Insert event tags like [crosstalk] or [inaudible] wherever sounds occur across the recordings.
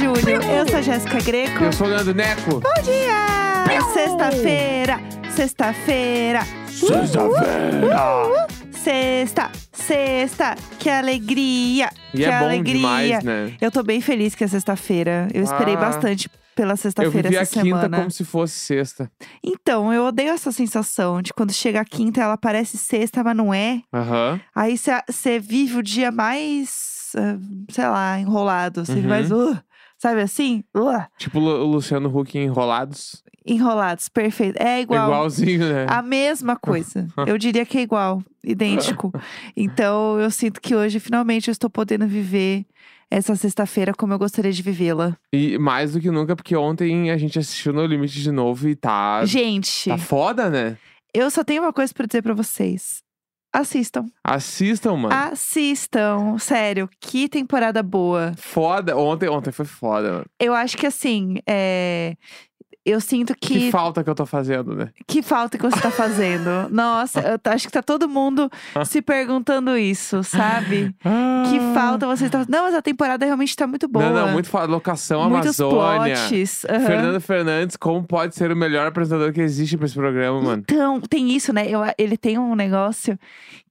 julho. Eu sou a Jéssica Greco. Eu sou o Leandro Neco. Bom dia! Sexta-feira, sexta-feira, Sexta-feira. sexta, sexta. Que alegria, E que é bom alegria. demais, né? Eu tô bem feliz que é sexta-feira. Eu esperei Ah. bastante pela Eu sexta-feira vivi a essa quinta semana. como se fosse sexta. Então, eu odeio essa sensação de quando chega a quinta, ela parece sexta, mas não é. Aham. Aí você vive o dia mais, ah, sei lá, enrolado. Você vive Uhum. mais, uh, sabe assim? Tipo o Lu- o Luciano Huck enrolados. enrolados, perfeito. É igual. Igualzinho, né? A mesma coisa. [laughs] Eu diria que é igual, idêntico. Então, eu sinto que hoje, finalmente, eu estou podendo viver essa sexta-feira como eu gostaria de vivê-la. E mais do que nunca, porque ontem a gente assistiu No Limite de novo e tá. Gente, Tá foda, né? eu só tenho uma coisa pra dizer pra vocês. Assistam. Assistam, mano. Assistam. Sério, que temporada boa. Foda. Ontem, ontem foi foda, mano. Eu acho que assim, é... eu sinto Que... que. falta que eu tô fazendo, né? Que falta que você tá fazendo. [laughs] Nossa, eu acho que tá todo mundo se perguntando isso, sabe? Que falta você tá. Não, mas a temporada realmente tá muito boa. Ah. Não, não, muito foda. Locação Muitos Amazônia. plots. aham. Fernando Fernandes, como pode ser o melhor apresentador que existe pra esse programa, mano? Então, tem isso, né? Eu- ele tem um negócio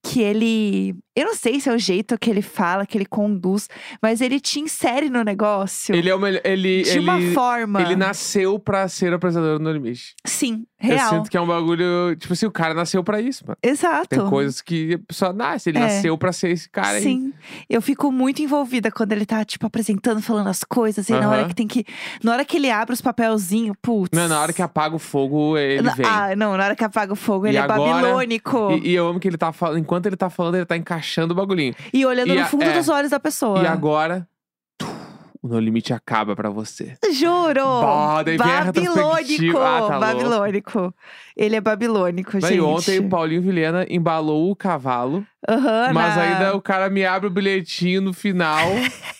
que ele. Eu não sei se é o jeito que ele fala, que ele conduz, mas ele te insere no negócio Ele é o melhor. Ele, de ele, uma forma. ele nasceu pra ser apresentador no limite. Sim, Eu real. sinto que é um bagulho. Tipo assim, o cara nasceu pra isso, mano. Exato. Tem coisas que a pessoa nasce. Ele É. nasceu pra ser esse cara aí. Sim, eu fico muito envolvida quando ele tá, tipo, apresentando, falando as coisas. E na hora que tem que. Na hora que ele abre os papelzinhos, putz. Não, na hora que apaga o fogo, ele vem. Ah, não, na hora que apaga o fogo, E ele é agora- babilônico. E, e eu amo que ele tá falando. Enquanto ele tá falando, ele tá encaixando o bagulhinho. E, olhando e no a- fundo é. dos olhos da pessoa. E agora. O No Limite acaba pra você. Juro! Bah, daí vem a babilônico! retrospectiva. Ah, tá louco. babilônico. Ele é babilônico, Daí gente. ontem o Paulinho Vilhena embalou o cavalo. Aham, Mas na- ainda o cara me abre o bilhetinho no final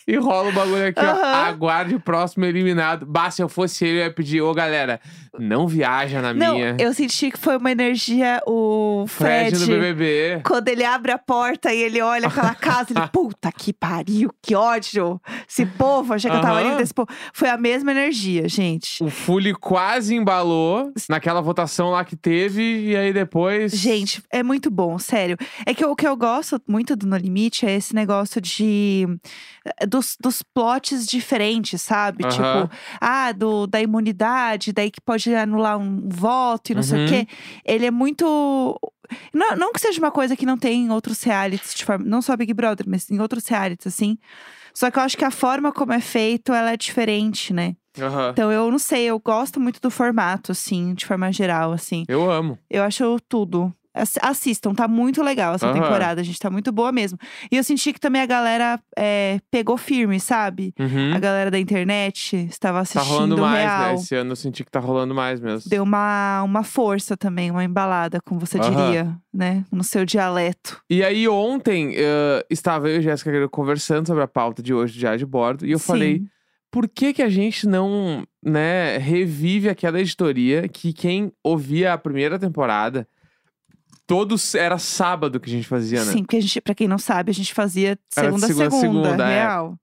e rola o bagulho aqui, ó. Aham. Aguarde o próximo eliminado. Bah, se eu fosse ele, eu ia pedir, ô galera, não viaja na Não, minha. eu senti que foi uma energia. O Fred, Fred. do BBB. Quando ele abre a porta e ele olha aquela [laughs] casa, ele, puta que pariu, que ódio. Esse povo, achei que eu tava rindo desse povo. Foi a mesma energia, gente. O Fully quase embalou naquela votação lá que teve, e aí depois. Gente, é muito bom, sério. É que o que eu gosto muito do No Limite é esse negócio de. eh, dos, dos plots diferentes, sabe? Aham. Tipo, ah, do, da imunidade, daí que pode anular um voto e não sei o Uhum. quê. Ele é muito. Não, não que seja uma coisa que não tem em outros realities, de forma, não só Big Brother, mas em outros realities, assim. Só que eu acho que a forma como é feito, ela é diferente, né? Aham. Então eu não sei, eu gosto muito do formato, assim, de forma geral, assim. Eu amo. Eu acho tudo. Ass- Assistam, tá muito legal essa Aham. temporada, gente. Tá muito boa mesmo. E eu senti que também a galera é, pegou firme, sabe? Uhum. A galera da internet estava Tá assistindo rolando mais, real. né? Esse ano eu senti que tá rolando mais mesmo. Deu uma, uma força também, uma embalada, como você Aham. diria, né? No seu dialeto. E aí, ontem, eh, estava eu e Jéssica conversando sobre a pauta de hoje do Diário de Bordo, e eu Sim. falei, por que que a gente não, né, revive aquela editoria que quem ouvia a primeira temporada, todos, era sábado que a gente fazia, né? Sim, porque a gente, pra quem não sabe, a gente fazia de Era de segunda a segunda segunda, segunda, é. real.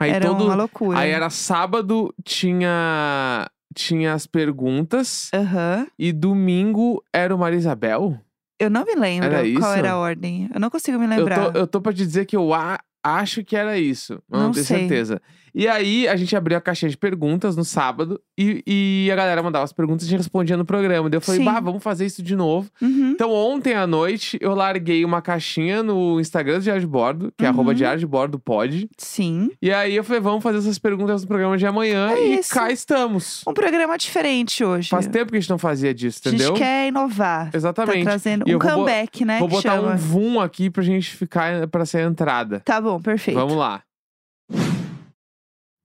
Aí Era todo, uma loucura. aí era sábado, tinha, tinha as perguntas, Aham. e domingo era o Marisabel? Eu não me lembro Era qual isso? era a ordem. Eu não consigo me Eu lembrar. tô, eu tô pra te dizer que eu a- acho que era isso. Mas não, Não tenho sei. certeza. E aí, a gente abriu a caixinha de perguntas no sábado e, e a galera mandava as perguntas e a gente respondia no programa. Daí eu falei, Sim. bah, vamos fazer isso de novo. Uhum. Então, ontem à noite, eu larguei uma caixinha no Instagram do Diário de Bordo, que é Uhum. arroba Diário de Bordo pode. Sim. E aí eu falei, vamos fazer essas perguntas no programa de amanhã. É e isso. cá estamos. Um programa diferente hoje. Faz tempo que a gente não fazia disso, A gente entendeu? quer inovar. Exatamente. Tá trazendo E um vou comeback, né? Vou botar chama. um VUM aqui pra gente ficar pra ser a entrada. Tá bom, perfeito. Vamos lá.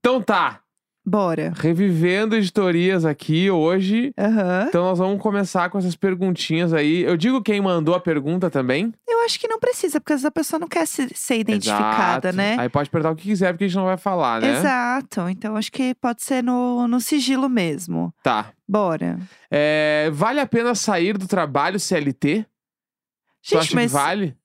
Então tá, Bora. revivendo editorias aqui hoje. Aham. Então nós vamos começar com essas perguntinhas aí. Eu digo quem mandou a pergunta também. Eu acho que não precisa, porque essa pessoa não quer se- ser identificada, Exato. né? Aí pode perguntar o que quiser, porque a gente não vai falar, né? Exato. Então acho que pode ser no, no sigilo mesmo. Tá. Bora. É, vale a pena sair do trabalho CLT? tu acha Gente, mas que vale?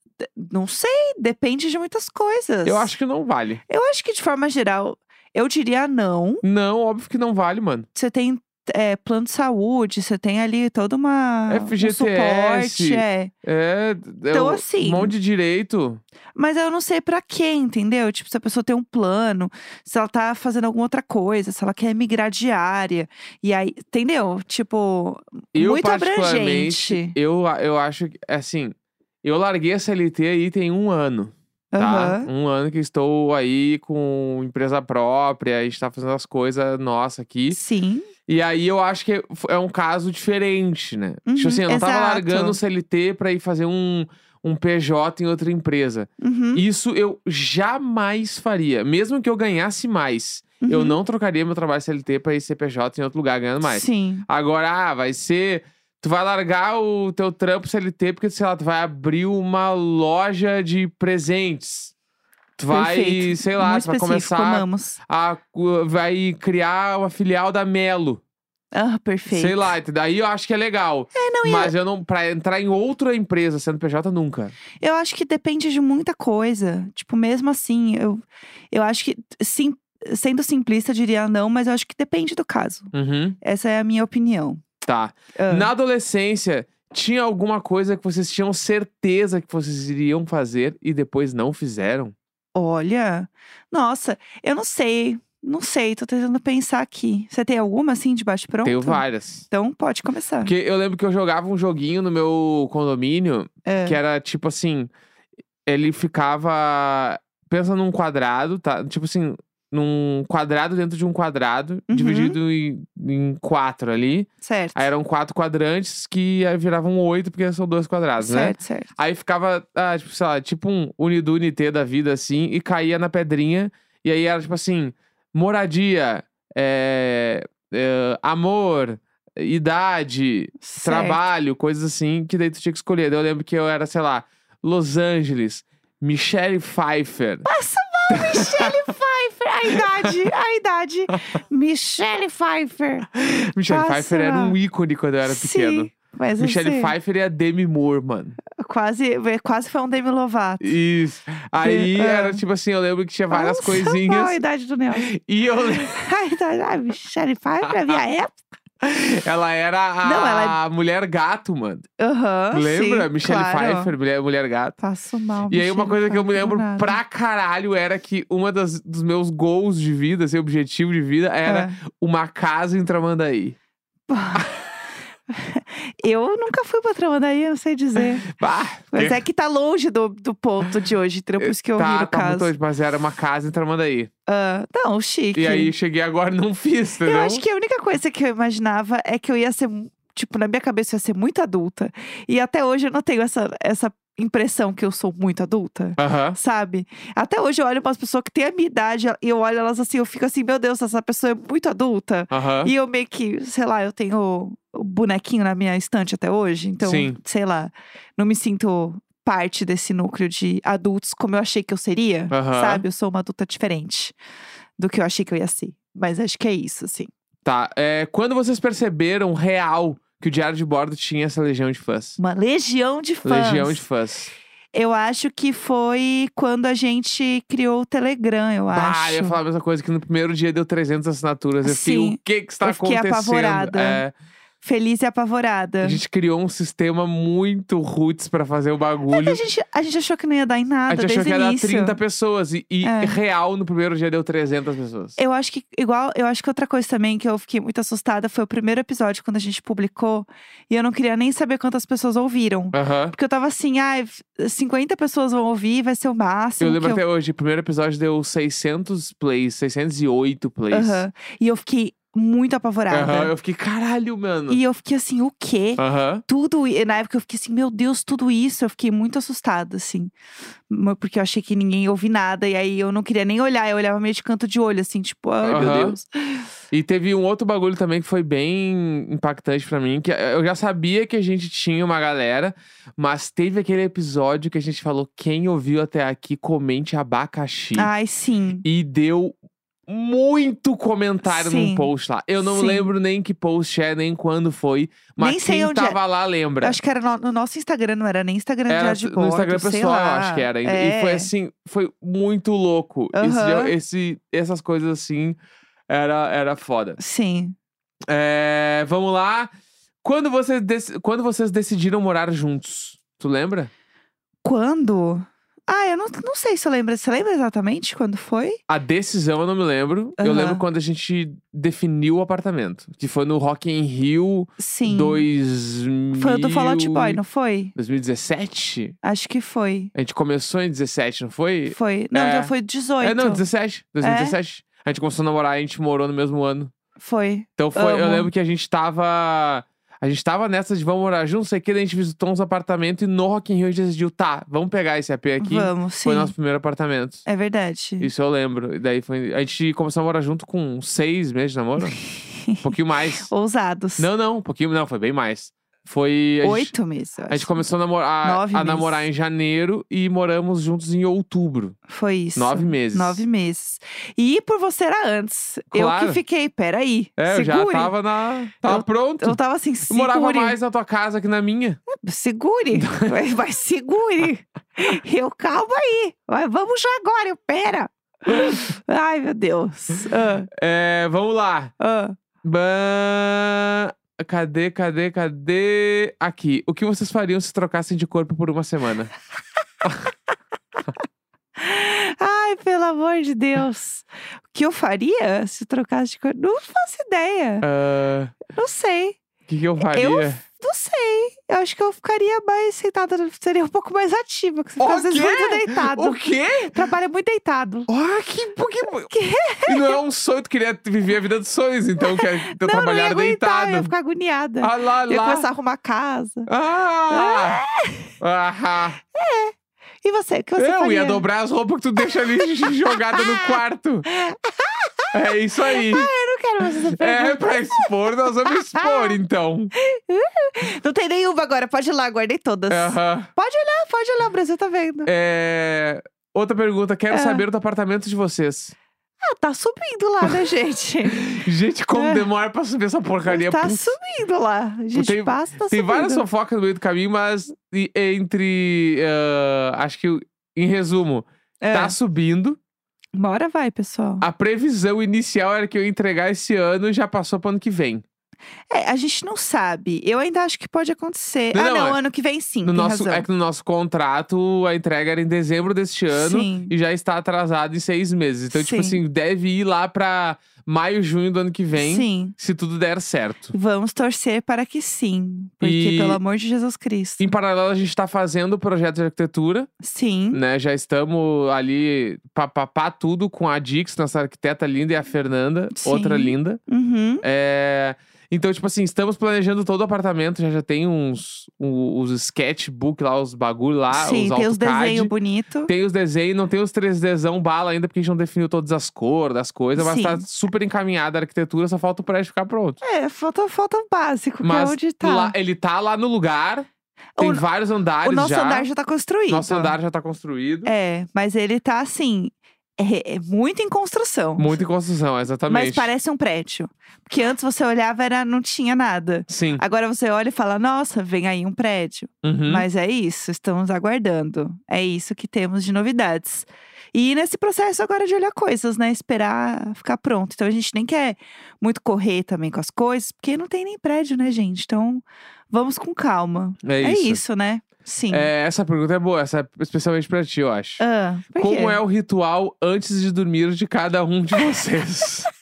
não sei, depende de muitas coisas. Eu acho que não vale. Eu acho que de forma geral, eu diria não. Não, óbvio que não vale, mano. Você tem é, plano de saúde, você tem ali toda uma um FGTS. suporte, é. É, é Então, um assim- monte de direito. Mas eu não sei pra quê, entendeu? Tipo, se a pessoa tem um plano, se ela tá fazendo alguma outra coisa, se ela quer migrar de área. E aí, entendeu? Tipo, Eu, muito abrangente. eu, eu acho que, assim, eu larguei a CLT aí tem um ano, tá? Um ano que estou aí com empresa própria, a gente tá fazendo as coisas nossa aqui. Sim. E aí eu acho que é um caso diferente, né? tipo Uhum, assim, eu não tava exato. largando o CLT pra ir fazer um, um PJ em outra empresa. Uhum, Isso eu jamais faria. Mesmo que eu ganhasse mais, eu uhum. não trocaria meu trabalho CLT pra ir ser PJ em outro lugar ganhando mais. Sim. Agora, ah, vai ser. Tu vai largar o teu trampo CLT porque, sei lá, tu vai abrir uma loja de presentes. Tu vai, Perfeito. sei lá, Muito tu vai começar amamos. a. Vai criar uma filial da Melo. Ah, perfeito. Sei lá? Daí eu acho que é legal. É, não, Mas eu não. Pra entrar em outra empresa sendo PJ, nunca. Eu acho que depende de muita coisa. Tipo, mesmo assim, eu, eu acho que, sim, sendo simplista, eu diria não, mas eu acho que depende do caso. Uhum. Essa é a minha opinião. Tá. Ah, Na adolescência, tinha alguma coisa que vocês tinham certeza que vocês iriam fazer e depois não fizeram? Olha, nossa, eu não sei. Não sei, tô tentando pensar aqui. Você tem alguma assim de bate pronto? Tenho várias. Então pode começar. Porque eu lembro que eu jogava um joguinho no meu condomínio É. que era tipo assim. Ele ficava. Pensa num quadrado, tá? Tipo assim, num quadrado dentro de um quadrado, Uhum. dividido em, em quatro ali. Certo. Aí eram quatro quadrantes que aí viravam oito, porque são dois quadrados, né? certo, certo. Aí ficava, ah, tipo, sei lá, tipo um Unidu Unité da vida, assim, e caía na pedrinha. E aí era tipo assim: moradia, é, é, amor, idade, certo. trabalho, coisas assim, que daí tu tinha que escolher. Daí eu lembro que eu era, sei lá, Los Angeles, Michelle Pfeiffer. Passa Michelle Pfeiffer. A idade, a idade. Michelle Pfeiffer. Michelle Pfeiffer era um ícone quando eu era pequeno. Sim, mas Michelle assim, Pfeiffer e a Demi Moore, mano. quase, quase foi um Demi Lovato. Isso. Aí Ah. era tipo assim, eu lembro que tinha várias Nossa, coisinhas. mal a idade do Nelson. E eu lembro. [laughs] A idade, ah, Michelle Pfeiffer, a minha época. [laughs] Ela era a Não, ela mulher gato, mano. Aham, Lembra? sim, Michelle claro. Pfeiffer, mulher, mulher gato. Passo mal. E aí, uma Michelle coisa que eu me Pfeiffer, lembro nada. pra caralho era que uma das, dos meus goals de vida, assim, objetivo de vida, era Ah. uma casa em Tramandaí. [laughs] Eu nunca fui pra Tramandaí, eu não sei dizer. [laughs] Bah, Mas que- é que tá longe do, do ponto de hoje, entendeu? Por isso que eu tá, vi o tá muito caso. longe, mas era uma casa em Tramandaí. Ah, não, chique. E aí, cheguei agora e não fiz, entendeu? Eu acho que a única coisa que eu imaginava é que eu ia ser, tipo, na minha cabeça eu ia ser muito adulta. E até hoje eu não tenho essa, essa impressão que eu sou muito adulta. Aham. Sabe? Até hoje eu olho para as pessoas que têm a minha idade e eu olho elas assim, eu fico assim, meu Deus, essa pessoa é muito adulta. Aham. E eu meio que, sei lá, eu tenho o bonequinho na minha estante até hoje. Então, Sim. sei lá, não me sinto parte desse núcleo de adultos como eu achei que eu seria. Aham. Sabe? Eu sou uma adulta diferente do que eu achei que eu ia ser. Mas acho que é isso, assim. Tá. É, quando vocês perceberam real que o Diário de Bordo tinha essa legião de fãs? Uma legião de fãs. Legião de fãs. Eu acho que foi quando a gente criou o Telegram, eu Ah, acho. eu ia falar a mesma coisa, que no primeiro dia deu 300 assinaturas. Eu fiquei, Sim. o que que está Eu fiquei acontecendo? apavorada. É, Feliz e apavorada. a gente criou um sistema muito roots pra fazer o bagulho. A gente, a gente achou que não ia dar em A nada gente achou que ia dar início. 30 pessoas. E, e É. real, no primeiro dia deu 300 pessoas. Eu acho que, igual, eu acho que outra coisa também que eu fiquei muito assustada foi o primeiro episódio, quando a gente publicou. E eu não queria nem saber quantas pessoas ouviram. Porque eu tava assim, ah, 50 pessoas vão ouvir, vai ser o máximo. Eu lembro até hoje, o primeiro episódio deu 600 plays, 608 plays. E eu fiquei muito apavorada. Eu fiquei, caralho, mano. E eu fiquei assim, o quê? Tudo, e na época eu fiquei assim, meu Deus, tudo isso. Eu fiquei muito assustada, assim. Porque eu achei que ninguém ia ouvir nada. E aí eu não queria nem olhar, eu olhava meio de canto de olho, assim, tipo, ai meu. Deus. E teve um outro bagulho também que foi bem impactante pra mim, que eu já sabia que a gente tinha uma galera, mas teve aquele episódio que a gente falou quem ouviu até aqui comente abacaxi. Ai, sim. E deu muito comentário num Sim. post lá. Eu não Sim. lembro nem que post é, nem quando foi. Mas Nem sei quem onde é. tava lá lembra. Acho que era no, no nosso Instagram, não era nem Instagram de Era de no bordo, Instagram sei pessoal, eu acho que era. É. E foi assim, foi muito louco. Esse, esse- essas coisas assim, era, era foda. Sim. É, vamos lá. Quando vocês, quando vocês decidiram morar juntos? Tu lembra? Quando? Ah, eu não, não sei se eu lembro. Você lembra exatamente quando foi? A decisão eu não me lembro. Eu Aham. lembro quando a gente definiu o apartamento. Que foi no Rock in Rio Sim. 2000... Foi o do Fall Out Boy, não foi? 2017? Acho que foi. A gente começou em 17, não foi? Foi. Não, É. já foi 18. É, não, 17. 2017. A gente começou a namorar e a gente morou no mesmo ano. Foi. Então foi, eu Amo. lembro que a gente tava. A gente tava nessa de vamos morar juntos, sei que daí a gente visitou uns apartamentos e no Rock in Rio a gente decidiu, tá, vamos pegar esse AP aqui. Vamos, sim. Foi nosso primeiro apartamento. É verdade. Isso eu lembro. E daí foi. A gente começou a morar junto com seis meses de namoro. [laughs] um pouquinho mais. Ousados. Não, não, um pouquinho. Não, foi bem mais. Foi. A gente, Oito meses, eu a gente começou a, namorar, a meses. namorar em janeiro e moramos juntos em outubro. Foi isso. Nove meses. Nove meses. E por você era antes. Eu Claro. que fiquei, peraí. É, eu já segure. tava na. Tava pronto. Eu tava assim, Eu segure. morava mais na tua casa que na minha. Segure. [laughs] vai, vai, segure. eu, calma aí. Vai, vamos já agora, eu, pera. Ai, meu Deus. Ah, É, vamos lá. ah. Ban- Cadê, cadê, cadê? Aqui. O que vocês fariam se trocassem de corpo por uma semana? [laughs] Ai, pelo amor de Deus. O que eu faria se trocasse de cor? Não faço ideia. Ah, Não sei. O que, que eu faria? Eu- Não sei. Eu acho que eu ficaria mais sentada. Seria um pouco mais ativa. Porque você fica às vezes quê? muito deitado. O quê? Trabalha muito deitado. Ah, que, que, [laughs] E não é um sonho, tu queria viver a vida dos sonhos, então, que é teu não, ia trabalhar aguentar. deitado. Eu ia ficar agoniada. Ah lá, Eu ia lá. começar a arrumar casa. Ah! Ah! E você? O que você Eu faria? ia dobrar as roupas que tu deixa ali [laughs] jogada no quarto. [laughs] É isso aí. Eu não quero mais essa É, pergunta. pra expor, nós vamos [laughs] expor, então. Não tem nenhuma agora. Pode ir lá, guardei todas. Aham. Pode olhar, pode olhar. O Brasil tá vendo. É, Outra pergunta, quero É. saber do apartamento de vocês. Ah, tá subindo lá, né, [laughs] gente? Gente, como É. demora pra subir essa porcaria. tá Putz, subindo lá. A gente Tem- passa, tá Tem subindo. várias fofocas no meio do caminho, mas e- entre. ah, acho que, em resumo, É. tá subindo. Hora vai, pessoal. A previsão inicial era que eu ia entregar esse ano e já passou pro ano que vem. É, a gente não sabe. Eu ainda acho que pode acontecer. Não, ah, não, não, é- ano que vem sim, No nosso, razão. é que no nosso contrato a entrega era em dezembro deste ano Sim. e já está atrasado em seis meses. Então, tipo Sim. assim, deve ir lá pra maio, junho do ano que vem, Sim. se tudo der certo. Vamos torcer para que sim. Porque, E- pelo amor de Jesus Cristo. Em paralelo, a gente está fazendo o projeto de arquitetura, Sim. né? Já estamos ali papapá tudo com a Dix, nossa arquiteta linda, e a Fernanda, Sim. outra linda. Uhum. É, Então, tipo assim, estamos planejando todo o apartamento, já já tem uns um- os sketchbook lá, os bagulho lá, Sim, os tem os desenhos bonitos. Tem os desenhos, não tem os 3Dzão bala ainda, porque a gente não definiu todas as cores das coisas, mas Sim. tá super encaminhada a arquitetura, só falta o prédio ficar pronto. É, falta, falta o básico, Mas que é onde tá. lá- ele tá lá no lugar, tem O- vários andares o nosso já. andar já tá construído. Nosso andar já tá construído. É, mas ele tá assim. É, é muito em construção. Muito em construção, exatamente. Mas parece um prédio. Porque antes você olhava, era, não tinha nada. Sim. Agora você olha e fala, nossa, vem aí um prédio. Uhum. Mas é isso, estamos aguardando. É isso que temos de novidades. E nesse processo agora de olhar coisas, né? Esperar ficar pronto. Então a gente nem quer muito correr também com as coisas, porque não tem nem prédio, né, gente? Então vamos com calma. É É isso. isso, né? Sim. É, essa pergunta é boa, essa é especialmente pra ti, eu acho. Ah? Como é o ritual antes de dormir de cada um de vocês? [laughs]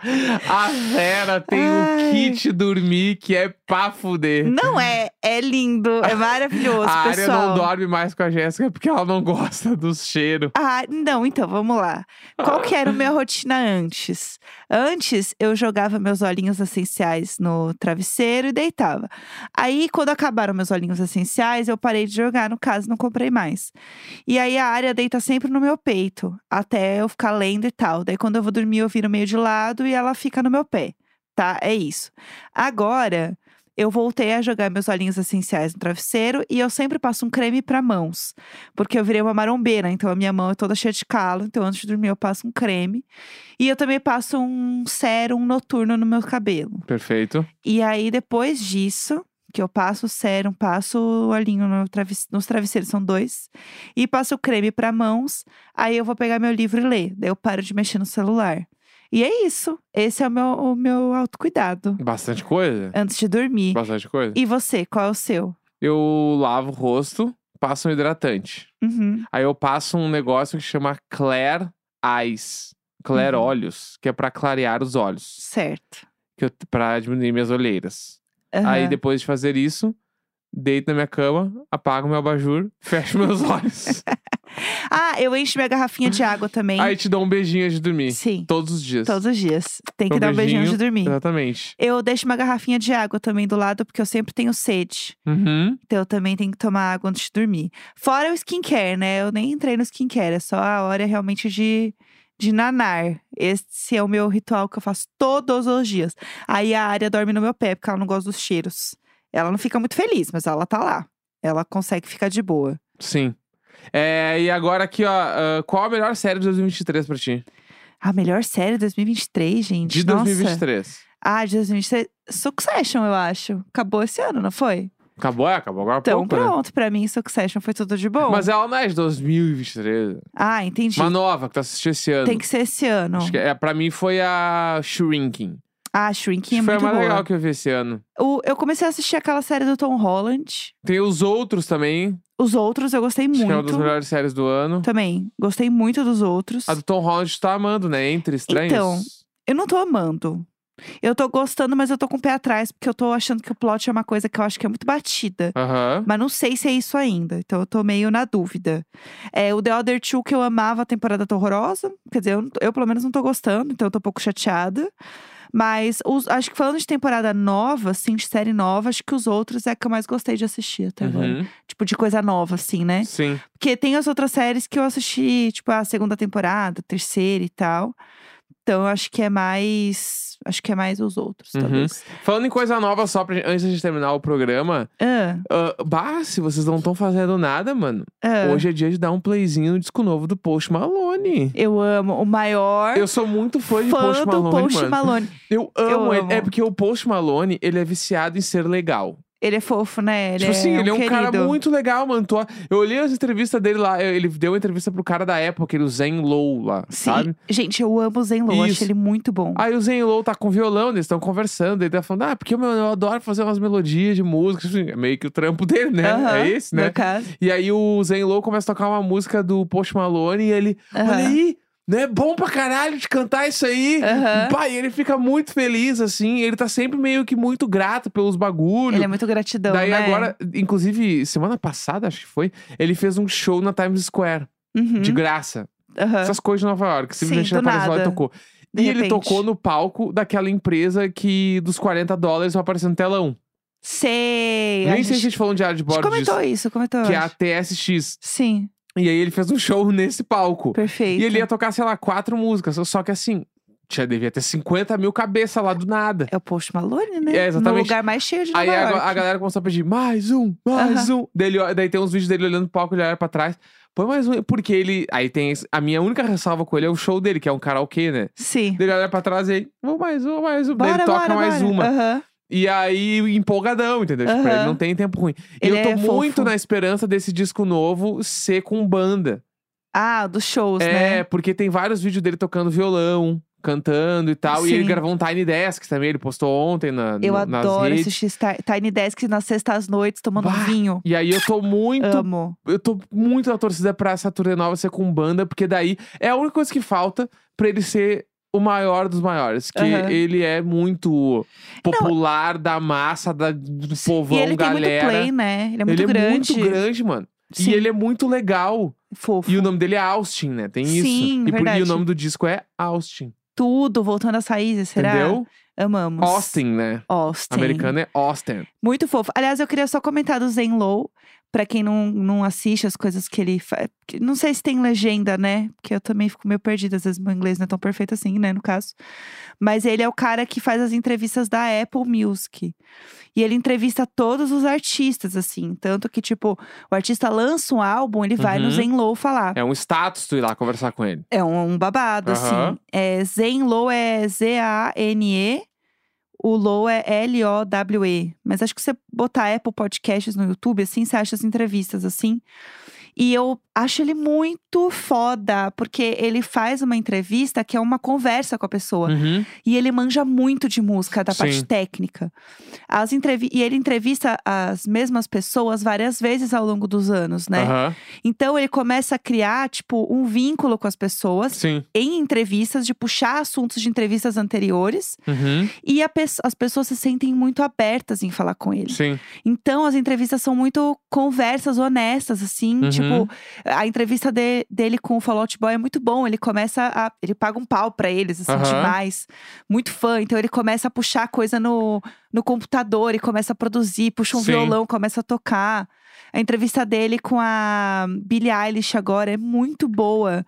[laughs] A Vera tem Ai. o kit dormir que é pra fuder. Não é, é lindo, é [laughs] maravilhoso, a área não dorme mais com a Jéssica porque ela não gosta [laughs] do cheiro. Ah, não, então, vamos lá. Qual que era a minha rotina antes? Antes, eu jogava meus olhinhos essenciais no travesseiro e deitava. Aí, quando acabaram meus olhinhos essenciais, eu parei de jogar, no caso, não comprei mais. E aí, a área deita sempre no meu peito, até eu ficar lendo e tal. Daí, quando eu vou dormir, eu viro meio de lado e ela fica no meu pé, tá? É isso. Agora... eu voltei a jogar meus olhinhos essenciais no travesseiro e eu sempre passo um creme pra mãos. Porque eu virei uma marombeira, então a minha mão é toda cheia de calo. Então antes de dormir eu passo um creme. E eu também passo um sérum noturno no meu cabelo. Perfeito. E aí depois disso, que eu passo o sérum, passo o olhinho no traves- nos travesseiros, são dois. E passo o creme pra mãos. Aí eu vou pegar meu livro e ler. Daí eu paro de mexer no celular. E é isso. Esse é o meu, o meu autocuidado. Bastante coisa. Antes de dormir. Bastante coisa. E você, qual é o seu? Eu lavo o rosto, passo um hidratante. Uhum. Aí eu passo um negócio que chama Claire Eyes. Claire Uhum. Olhos, que é pra clarear os olhos. Certo. Que eu, pra diminuir minhas olheiras. Aí Aham. depois de fazer isso, deito na minha cama, apago meu abajur, [laughs] fecho meus olhos. [laughs] Ah, eu encho minha garrafinha de água também. Aí te dou um beijinho antes de dormir. Sim, Todos os dias. todos os dias. Tem que Um dar um beijinho antes de dormir. Exatamente. Eu deixo uma garrafinha de água também do lado, porque eu sempre tenho sede. Uhum. Então eu também tenho que tomar água antes de dormir. Fora o skincare, né? Eu nem entrei no skincare, é só a hora realmente de, de nanar. Esse é o meu ritual que eu faço todos os dias. Aí a área dorme no meu pé, porque ela não gosta dos cheiros. Ela não fica muito feliz, mas ela tá lá. Ela consegue ficar de boa. Sim. É, e agora aqui, ó, ah, qual a melhor série de 2023 pra ti? A melhor série de 2023, gente. De Nossa. 2023. Ah, de 2023. Succession, eu acho. Acabou esse ano, não foi? Acabou? É, acabou agora Então, pouco, né? pronto. Pra mim, Succession foi tudo de bom. Mas ela não é de 2023. Ah, entendi. Uma nova que tu assistiu esse ano. Tem que ser esse ano. Acho que é, pra mim foi a Shrinking. Ah, Shrinking é foi a muito mais boa. legal que eu vi esse ano. O- eu comecei a assistir aquela série do Tom Holland. Tem os outros também. Os outros eu gostei Acho que é uma muito. das melhores séries do ano. Também. Gostei muito dos outros. A do Tom Holland tu tá amando, né? Entre Estranhos. Então, Eu não tô amando. Eu tô gostando, mas eu tô com o pé atrás, porque eu tô achando que o plot é uma coisa que eu acho que é muito batida. Aham. Mas não sei se é isso ainda. Então eu tô meio na dúvida. É, o The Other Two, que eu amava, a temporada tá horrorosa. Quer dizer, eu, não tô- eu pelo menos não tô gostando, então eu tô um pouco chateada. Mas os- acho que falando de temporada nova, assim, de série nova, acho que os outros é que eu mais gostei de assistir até agora. Uhum. Tipo, de coisa nova, assim, né? Sim. Porque tem as outras séries que eu assisti, tipo, a segunda temporada, terceira e tal. Então, acho que é mais. Acho que é mais os outros, Uhum. talvez. Falando em coisa nova, só pra, antes de terminar o programa. Ah, ah, bah, se vocês não estão fazendo nada, mano. ah. Hoje é dia de dar um playzinho no disco novo do Post Malone. Eu amo o maior Eu sou muito fã de fã Post do Malone, Post mano. Malone. Eu amo Eu ele. amo. É porque o Post Malone, ele é viciado em ser legal. Ele é fofo, né? Ele tipo assim, é um ele é um cara querido. muito legal, mano. Tô- Eu olhei as entrevistas dele lá. eu- Ele deu uma entrevista pro cara da Apple, aquele Zen Low lá, Sim. sabe? Gente, eu amo o Zen Lo, acho ele muito bom. Aí o Zen Low tá com violão, eles estão conversando. Ele tá falando, ah, porque meu, eu adoro fazer umas melodias de música. Assim, é meio que o trampo dele, né? Aham, É esse, né? No caso. E aí o Zen Low começa a tocar uma música do Post Malone e ele, Aham. olha aí, né? Bom pra caralho de cantar isso aí. Aham. Pai, ele fica muito feliz, assim. Ele tá sempre meio que muito grato pelos bagulhos. Ele é muito gratidão, Daí né? agora, inclusive, semana passada, acho que foi, ele fez um show na Times Square, Uhum. de graça. Aham. Essas coisas de Nova York. Simplesmente Sim, ele apareceu lá e tocou. De e ele repente. tocou no palco daquela empresa que dos 40 dólares vai aparecer no telão. Sei. Nem sei se a gente, gente falou um diário de a gente bordo disso. comentou isso, comentou. Que é a. TSX. Sim, E aí ele fez um show [laughs] nesse palco. perfeito. E ele ia tocar, sei lá, quatro músicas. Só que assim, já devia ter 50 mil cabeças lá do nada. É o Post Malone, né? É, exatamente. No lugar mais cheio de Aí a, a galera começou a pedir mais um, mais um. Daí, ele- daí tem uns vídeos dele olhando pro palco, ele olha pra trás. Põe mais um. Porque ele. Aí tem. A minha única ressalva com ele é o show dele, que é um karaokê, né? Sim. Daí ele olha pra trás e aí, vou mais um, mais um. daí Bora, ele toca bora, mais bora. uma. Aham. E aí, empolgadão, entendeu? Tipo, Aham. ele não tem tempo ruim. E Ele eu tô é fofo. muito na esperança desse disco novo ser com banda. Ah, dos shows, É, né? porque tem vários vídeos dele tocando violão, cantando e tal. E ele Sim. gravou um Tiny Desk também, ele postou ontem na, Eu no- nas adoro redes. assistir Sti- Tiny Desk nas sextas noites, tomando Bah, vinho. E aí eu tô muito Amo. eu tô muito na torcida pra essa turnê nova ser com banda, porque daí é a única coisa que falta pra ele ser o maior dos maiores. Que Aham. ele é muito popular da massa, da, do povão, e ele galera. muito play, né? Ele é muito ele grande. é muito grande, mano. Sim. E ele é muito legal. Fofo. E o nome dele é Austin, né? Tem isso. Sim, e, por- e verdade. o nome do disco é Austin. Tudo, voltando às raízes, será? Entendeu? Amamos. Austin, né? Austin. Americano é Austin. Muito fofo. Aliás, eu queria só comentar do Zen Low, Pra quem não, não assiste as coisas que ele faz. Não sei se tem legenda, né? Porque eu também fico meio perdida. Às vezes meu inglês não é tão perfeito assim, né? No caso. Mas ele é o cara que faz as entrevistas da Apple Music. E ele entrevista todos os artistas, assim. Tanto que, tipo, o artista lança um álbum, ele vai no Uhum. Zenlow falar. É um status tu ir lá conversar com ele. É um, um babado, Aham. assim. É, Zenlow é Z-A-N-E. O Low é L-O-W-E. Mas acho que você botar Apple Podcasts no YouTube, assim, você acha as entrevistas, assim. E eu acho ele muito foda, porque ele faz uma entrevista que é uma conversa com a pessoa. Uhum. E ele manja muito de música, da parte Sim. técnica. As entrevi e ele entrevista as mesmas pessoas várias vezes ao longo dos anos, né? Aham. Então ele começa a criar, tipo, um vínculo com as pessoas Sim. em entrevistas, de puxar assuntos de entrevistas anteriores. Uhum. E pe- as pessoas se sentem muito abertas em falar com ele. Sim. Então, as entrevistas são muito conversas honestas, assim. Uhum. Tipo, a entrevista de- dele com o Fall Out Boy é muito bom. Ele começa a. Ele paga um pau pra eles, assim, Aham. demais. Muito fã. Então, ele começa a puxar coisa no, no computador e começa a produzir, puxa um Sim. violão, começa a tocar. A entrevista dele com a Billie Eilish agora é muito boa.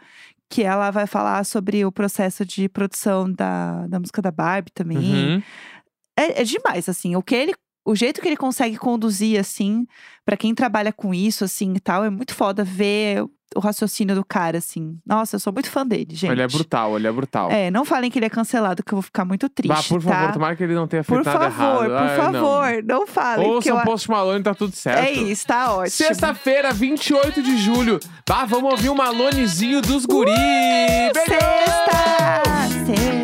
Que ela vai falar sobre o processo de produção da, da música da Barbie também. Uhum. É, é demais, assim. O que ele. O jeito que ele consegue conduzir, assim, pra quem trabalha com isso, assim, e tal, é muito foda ver o raciocínio do cara, assim. Nossa, eu sou muito fã dele, gente. Ele é brutal, ele é brutal. É, não falem que ele é cancelado, que eu vou ficar muito triste, Bah, por favor, tá? tomara que ele não tenha Por feito nada favor, errado. por Ai, não. favor, não, falem. porque Ouçam eu... Post Malone, tá tudo certo. É isso, tá ótimo. Sexta-feira, 28 de julho. Bah, vamos ouvir o Malonezinho dos guri. Beijo! Sexta!